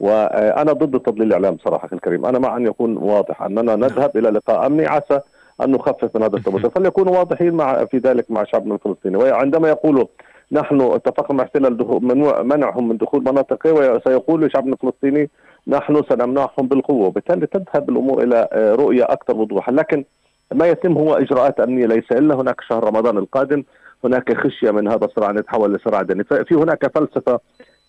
وأنا ضد تضليل الإعلام صراحة أخي الكريم، أنا مع أن يكون واضح أننا نذهب إلى لقاء أمني عسى أن نخفف من هذا التوتر. فليكونوا واضحين مع في ذلك مع شعبنا الفلسطيني وعندما يقولوا نحن اتفقنا مع احتلال منعهم من دخول مناطق وسيقول لشعبنا الفلسطيني نحن سنمنعهم بالقوة. وبالتالي تذهب الأمور إلى آه، رؤية أكثر وضوحا. لكن ما يتم هو إجراءات أمنية ليس إلا هناك شهر رمضان القادم. هناك خشية من هذا الصراع أن يتحول لصراع ديني ففي هناك فلسفة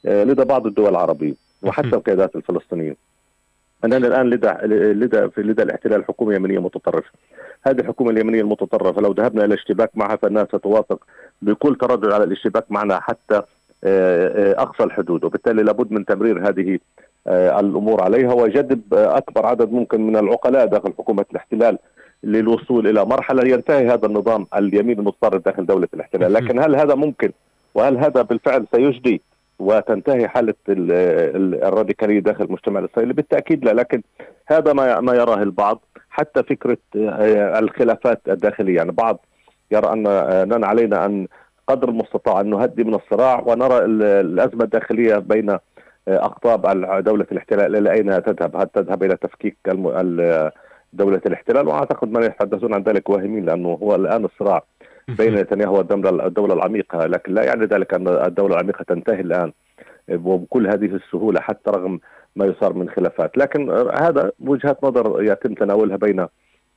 آه، لدى بعض الدول العربية وحتى القيادات الفلسطينيين اننا الآن لدى لدى لدى الاحتلال حكومة يمنيه متطرفة. هذه الحكومة اليمنيه المتطرفة لو ذهبنا إلى الاشتباك معها فالناس ستوافق بكل تردد على الاشتباك معنا حتى آه، آه، أقصى الحدود وبالتالي لابد من تمرير هذه آه، الأمور عليها وجذب أكبر عدد ممكن من العقلاء داخل حكومة الاحتلال للوصول إلى مرحلة ينتهي هذا النظام اليمين المتطرف داخل دولة الاحتلال، لكن هل هذا ممكن؟ وهل هذا بالفعل سيجدي وتنتهي حالة الراديكالية داخل المجتمع الإسرائيلي. بالتأكيد لا لكن هذا ما ما يراه البعض. حتى فكرة آه، الخلافات الداخلية. يعني بعض يرى أن اننا علينا أن قدر المستطاع أن نهدي من الصراع ونرى الأزمة الداخلية بين آه، أقطاب دولة الاحتلال إلى أين تذهب؟ هل تذهب إلى تفكيك دولة الاحتلال؟ وأعتقد من يتحدثون عن ذلك واهمين لأنه هو الآن الصراع بين نتنياهو والدولة الدولة العميقة لكن لا يعني ذلك أن الدولة العميقة تنتهي الآن وبكل هذه السهولة حتى رغم ما يصار من خلافات. لكن هذا وجهات نظر يتم تناولها بين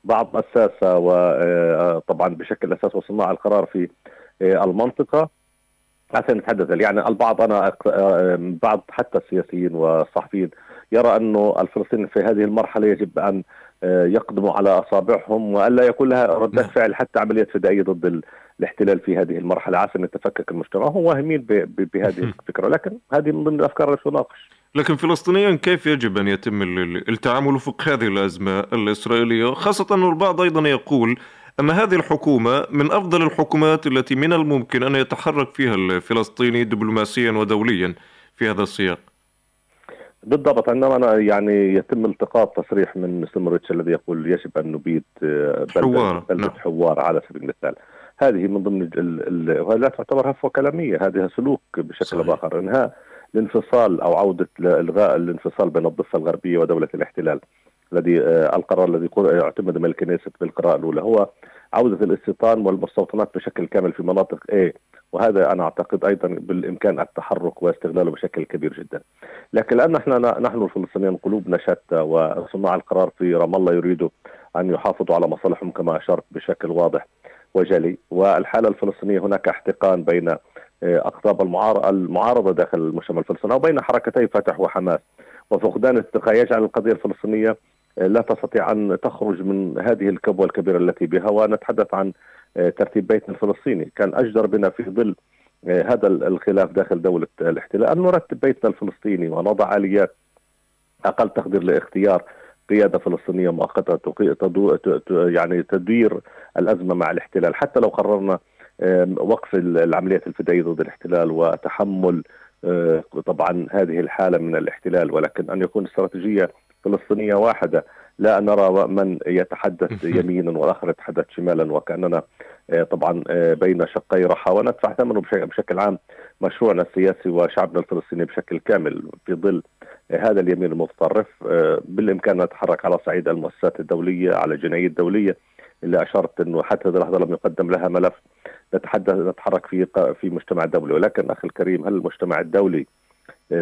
بعض الساسة وطبعا بشكل أساس وصناع القرار في المنطقة. حتى نتحدث يعني البعض أنا بعض حتى السياسيين والصحفيين يرى أنه الفلسطينيين في هذه المرحلة يجب أن آه، يقدموا على أصابعهم وألا يكون لها ردات نعم. فعل حتى عمليات فدائية ضد الاحتلال في هذه المرحلة. عسى أن يتفكك المجتمع. هم واهمين بهذه الفكرة. لكن هذه من ضمن الأفكار التي تناقش لكن فلسطينيا كيف يجب أن يتم التعامل وفق هذه الأزمة الإسرائيلية؟ خاصة ان البعض أيضا يقول أن هذه الحكومة من أفضل الحكومات التي من الممكن أن يتحرك فيها الفلسطيني دبلوماسيا ودوليا في هذا السياق. بالضبط عندما أنا يعني يتم التقاط تصريح من سمرتش الذي يقول يجب أن نبيد آه، حوار بلدة نعم. حوار على سبيل المثال هذه من ضمن وهذه لا تعتبر هفوة كلامية هذه سلوك بشكل صحيح. اخر إنهاء الانفصال أو عودة إلغاء الانفصال بين الضفة الغربية ودولة الاحتلال الذي آه، القرار الذي اعتمد من الكنيسة بالقراءة الأولى هو عودة الإستيطان والمستوطنات بشكل كامل في مناطق A وهذا أنا أعتقد أيضا بالإمكان التحرك واستغلاله بشكل كبير جدا. لكن لأن إحنا نحن الفلسطينيين قلوبنا شتى وصناع القرار في رام الله يريدوا أن يحافظوا على مصالحهم كما أشرت بشكل واضح وجلي والحالة الفلسطينية هناك احتقان بين آه، أقطاب المعارضة داخل المجتمع الفلسطيني وبين حركتي فتح وحماس وفقدان الثقة يجعل القضية الفلسطينية لا تستطيع أن تخرج من هذه الكبوة الكبيرة التي بها ونتحدث عن آه، ترتيب بيتنا الفلسطيني. كان أجدر بنا في ظل آه، هذا الخلاف داخل دولة الاحتلال. أن نرتب بيتنا الفلسطيني ونضع آليات أقل تقدير لاختيار قيادة فلسطينية مؤقتة يعني تدير الأزمة مع الاحتلال. حتى لو قررنا وقف العمليات الفدائية ضد الاحتلال وتحمل آه، طبعا هذه الحالة من الاحتلال ولكن أن يكون استراتيجية فلسطينية واحدة. لا نرى من يتحدث يمينا والآخر يتحدث شمالا. وكأننا آه، طبعا آه، بين شقي رحى. وندفع ثمنه بشكل عام مشروعنا السياسي وشعبنا الفلسطيني بشكل كامل في ظل آه، هذا اليمين المتطرف. بالإمكان نتحرك على صعيد المؤسسات الدولية على الجنائيه الدولية. اللي أشرت أنه حتى هذه اللحظة لم يقدم لها ملف. نتحدث نتحرك في في مجتمع دولي. ولكن أخي الكريم هل المجتمع الدولي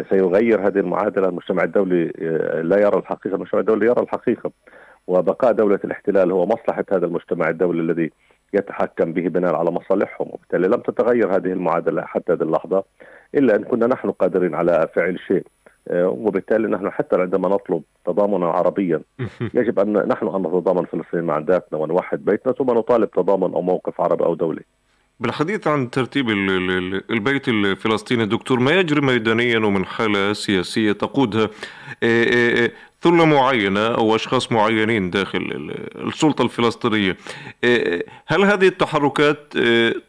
سيغير هذه المعادلة المجتمع الدولي آه، لا يرى الحقيقة المجتمع الدولي يرى الحقيقة. وبقاء دولة الاحتلال هو مصلحة هذا المجتمع الدولي الذي يتحكم به بناء على مصالحهم. وبالتالي لم تتغير هذه المعادلة حتى هذه اللحظة إلا أن كنا نحن قادرين على فعل شيء. آه، وبالتالي نحن حتى عندما نطلب تضامنا عربيا يجب أن نحن أن نتضامن فلسطين مع ذاتنا ونوحد بيتنا ثم نطالب تضامن أو موقف عربي أو دولي. بالحديث عن ترتيب البيت الفلسطيني دكتور ما يجري ميدانيا ومن حالة سياسية تقودها آه، آه، آه، ثلة معينة أو أشخاص معينين داخل السلطة الفلسطينية هل هذه التحركات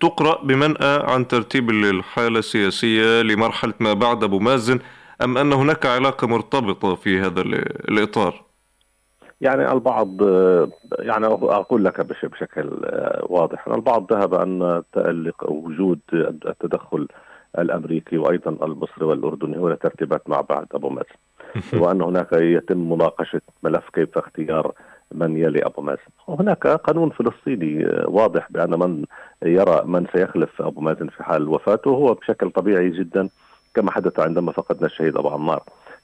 تقرأ بمنأى عن ترتيب الحالة السياسية لمرحلة ما بعد أبو مازن أم أن هناك علاقة مرتبطة في هذا الإطار؟ يعني البعض يعني أقول لك بشكل واضح. ان البعض ذهب ان تألق وجود التدخل الأمريكي وأيضا المصري والأردني هو ترتيبات مع بعض أبو مازن. وأن هناك يتم مناقشة ملف كيف اختيار من يلي أبو مازن. هناك قانون فلسطيني واضح بأن من يرى من سيخلف أبو مازن في حال وفاته هو بشكل طبيعي جدا. كما حدث عندما فقدنا الشهيد أبو عمار.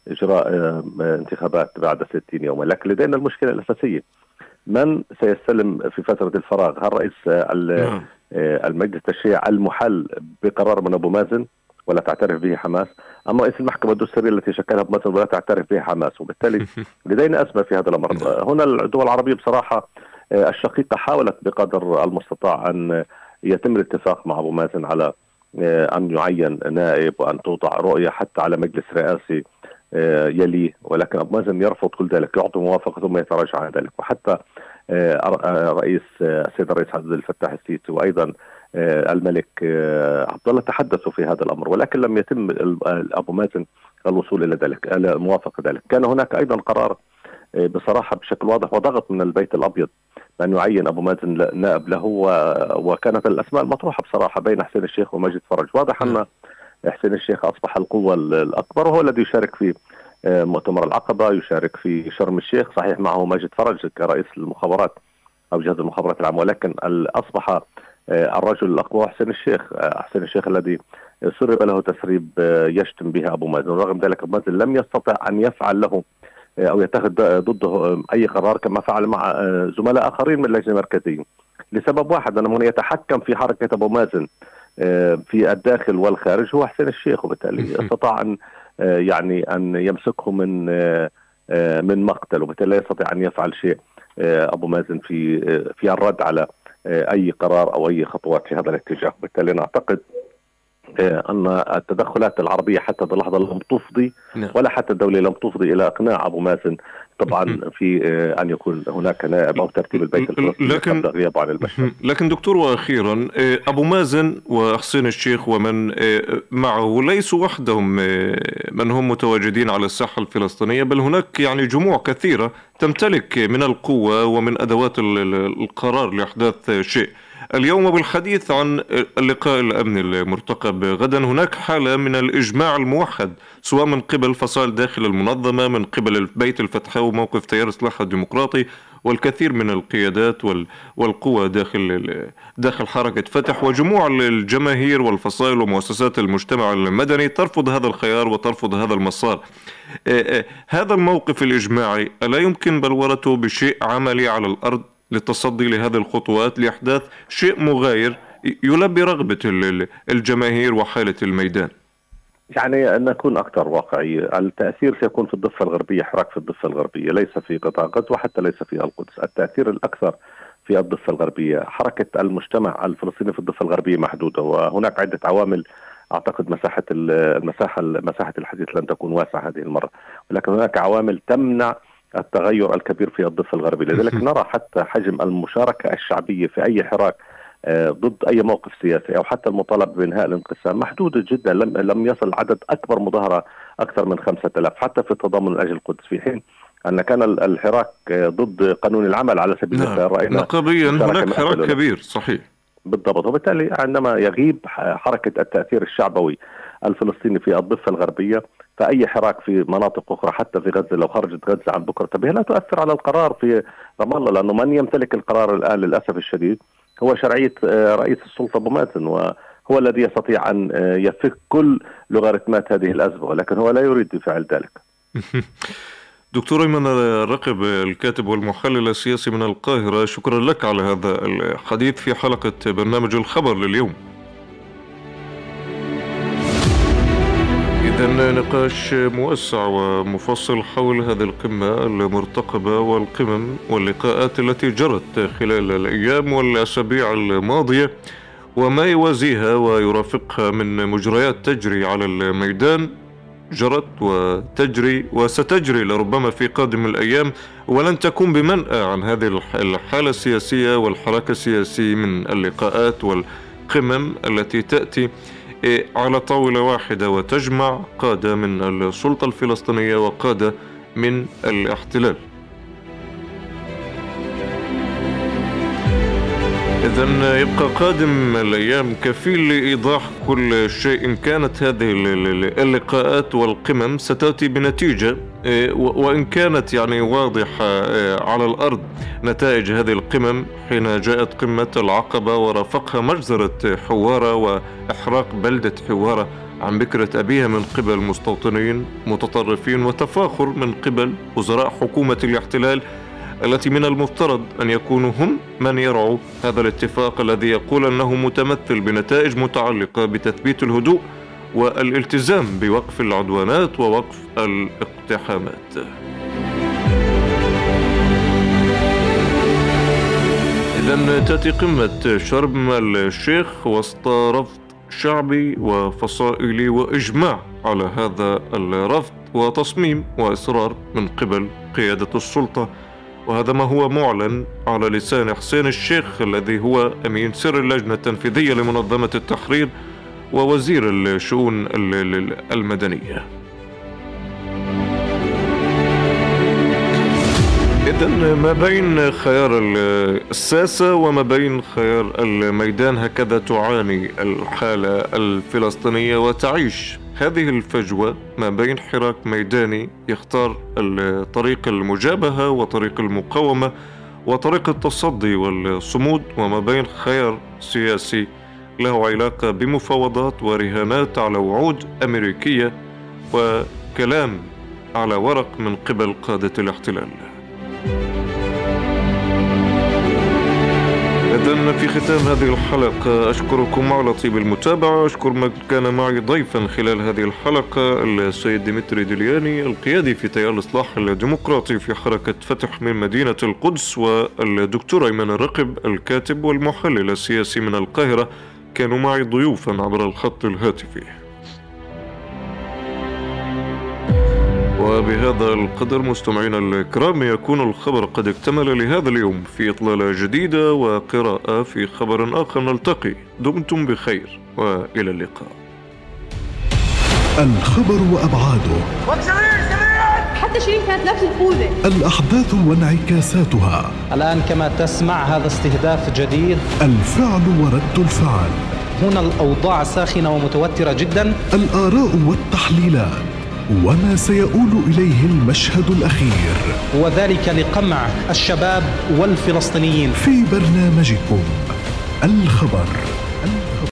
إجراء آه، انتخابات بعد 60 يوما. لكن لدينا المشكلة الأساسية. من سيستلم في فترة الفراغ؟ هل رئيس نعم. المجلس التشريع المحل بقرار من أبو مازن؟ ولا تعترف به حماس؟ اما رئيس المحكمة الدستورية التي شكلها أبو مازن ولا تعترف به حماس؟ وبالتالي لدينا أزمة في هذا الأمر. نعم. هنا الدول العربية بصراحة الشقيقة حاولت بقدر المستطاع أن يتم الاتفاق مع أبو مازن على أن يعين نائب وأن توضع رؤية حتى على مجلس رئاسي آه، يليه ولكن ابو مازن يرفض كل ذلك يعطي موافقة ثم يتراجع عن ذلك. وحتى آه، آه، رئيس السيد الرئيس عبد الفتاح السيسي وأيضا الملك عبد الله تحدثوا في هذا الأمر ولكن لم يتم أبو مازن الوصول إلى ذلك موافقة ذلك. كان هناك أيضا قرار بصراحة بشكل واضح وضغط من البيت الأبيض أن يعين أبو مازن نائب له وكانت الأسماء المطروحة بصراحة بين حسين الشيخ ومجد فرج. واضح أن حسين الشيخ أصبح القوة الأكبر وهو الذي يشارك في آه، مؤتمر العقبة يشارك في شرم الشيخ صحيح معه ماجد فرج كرئيس المخابرات أو جهاز المخابرات العامه ولكن أصبح آه، الرجل الأقوى حسين الشيخ. آه، حسين الشيخ الذي سرب له تسريب يشتم بها أبو مازن. ورغم ذلك أبو مازن لم يستطع أن يفعل له أو يتخذ ضده أي قرار كما فعل مع زملاء آخرين من اللجنه المركزيه لسبب واحد أنه من يتحكم في حركة أبو مازن آه، في الداخل والخارج هو حسين الشيخ وبالتالي استطاع أن آه، يعني أن يمسكه من من مقتل وبالتالي لا يستطيع أن يفعل شيء أبو مازن في في الرد على أي قرار أو أي خطوات في هذا الاتجاه. وبالتالي نعتقد أن التدخلات العربية حتى اللحظه لم تفضي نعم. ولا حتى الدولة لم تفضي إلى إقناع أبو مازن. طبعا في آه، أن يكون هناك نائب أو ترتيب البيت الفلسطيني لكن عن البشر. لكن دكتور وأخيرا آه، أبو مازن وحسين الشيخ ومن آه، معه ليسوا وحدهم من هم متواجدين على الساحة الفلسطينية بل هناك يعني جموع كثيرة تمتلك من القوة ومن أدوات القرار لأحداث شيء. اليوم بالحديث عن اللقاء الامني المرتقب. غدا هناك حالة من الإجماع الموحد سواء من قبل فصائل داخل المنظمة من قبل البيت الفتحاوي وموقف تيار الاصلاح الديمقراطي والكثير من القيادات والقوى داخل داخل حركة فتح. وجموع الجماهير والفصائل ومؤسسات المجتمع المدني ترفض هذا الخيار وترفض هذا المسار. هذا الموقف الإجماعي ألا يمكن بلورته بشيء عملي على الأرض؟ للتصدي لهذه الخطوات لإحداث شيء مغاير يلبي رغبة الجماهير وحالة الميدان. يعني أن نكون أكثر واقعية التأثير سيكون في الضفة الغربية حراك في الضفة الغربية ليس في قطاع غزة وحتى ليس في القدس التأثير الأكثر في الضفة الغربية حركة المجتمع الفلسطيني في الضفة الغربية محدودة وهناك عدة عوامل أعتقد مساحة المساحه مساحة الحديث لن تكون واسعة هذه المرة ولكن هناك عوامل تمنع التغير الكبير في الضفة الغربية. لذلك نرى حتى حجم المشاركة الشعبية في أي حراك آه، ضد أي موقف سياسي أو حتى المطالبة بإنهاء الانقسام محدوده جدا. لم لم يصل عدد أكبر مظاهرة أكثر من 5000 حتى في التضامن من أجل القدس في حين أن كان الحراك ضد قانون العمل على سبيل المثال نعم. رأينا نقابيا هناك حراك كبير صحيح. بالضبط. وبالتالي عندما يغيب حركة التأثير الشعبوي الفلسطيني في الضفة الغربية فأي حراك في مناطق أخرى حتى في غزة لو خرجت غزة عن بكرة تبيه لا تؤثر على القرار في رام الله لأنه من يمتلك القرار الآن للأسف الشديد هو شرعية آه، رئيس السلطة أبو مازن وهو الذي يستطيع أن آه، يفك كل لوغاريتمات هذه الأزمة ولكن هو لا يريد فعل ذلك. دكتور أيمن الرقب الكاتب والمحلل السياسي من القاهرة شكرا لك على هذا الحديث في حلقة برنامج الخبر لليوم. إذا نقاش موسع ومفصل حول هذه القمة المرتقبة والقمم واللقاءات التي جرت خلال الأيام والأسابيع الماضية وما يوازيها ويرافقها من مجريات تجري على الميدان جرت وتجري وستجري لربما في قادم الأيام ولن تكون بمنأى عن هذه الحالة السياسية والحركة السياسية من اللقاءات والقمم التي تأتي. على طاولة واحدة وتجمع قادة من السلطة الفلسطينية وقادة من الاحتلال. إذا يبقى قادم الأيام كفيل لإيضاح كل شيء إن كانت هذه اللقاءات والقمم ستأتي بنتيجة وإن كانت يعني واضحة إيه، على الأرض نتائج هذه القمم حين جاءت قمة العقبة ورافقها مجزرة حوارة وإحراق بلدة حوارة عن بكرة أبيها من قبل مستوطنين متطرفين وتفاخر من قبل وزراء حكومة الاحتلال التي من المفترض أن يكونوا هم من يرعوا هذا الاتفاق الذي يقول أنه متمثل بنتائج متعلقة بتثبيت الهدوء والالتزام بوقف العدوانات ووقف الاقتحامات. إذا تأتي قمة شرم الشيخ وسط رفض شعبي وفصائلي وإجماع على هذا الرفض وتصميم وإصرار من قبل قيادة السلطة. وهذا ما هو معلن على لسان حسين الشيخ الذي هو أمين سر اللجنة التنفيذية لمنظمة التحرير ووزير الشؤون المدنية. إذا ما بين خيار الساسة وما بين خيار الميدان هكذا تعاني الحالة الفلسطينية وتعيش هذه الفجوة ما بين حراك ميداني يختار طريق المجابهة وطريق المقاومة وطريق التصدي والصمود وما بين خيار سياسي له علاقة بمفاوضات ورهانات على وعود أمريكية وكلام على ورق من قبل قادة الاحتلال. إذا في ختام هذه الحلقة أشكركم على طيب المتابعة أشكر من كان معي ضيفا خلال هذه الحلقة السيد ديمتري ديلياني القيادي في تيار الإصلاح الديمقراطي في حركة فتح من مدينة القدس والدكتور أيمن الرقب الكاتب والمحلل السياسي من القاهرة. كانوا معي ضيوفا عبر الخط الهاتفي. وبهذا القدر مستمعينا الكرام يكون الخبر قد اكتمل لهذا اليوم في إطلالة جديدة وقراءة في خبر آخر. نلتقي. دمتم بخير وإلى اللقاء. الخبر وأبعاده. حتى شيرين كانت لابسة الخوذة الأحداث وانعكاساتها. الآن كما تسمع هذا استهداف جديد. الفعل ورد الفعل. هنا الأوضاع ساخنة ومتوترة جدا. الآراء والتحليلات. وما سيؤول إليه المشهد الأخير. وذلك لقمع الشباب والفلسطينيين. في برنامجكم الخبر.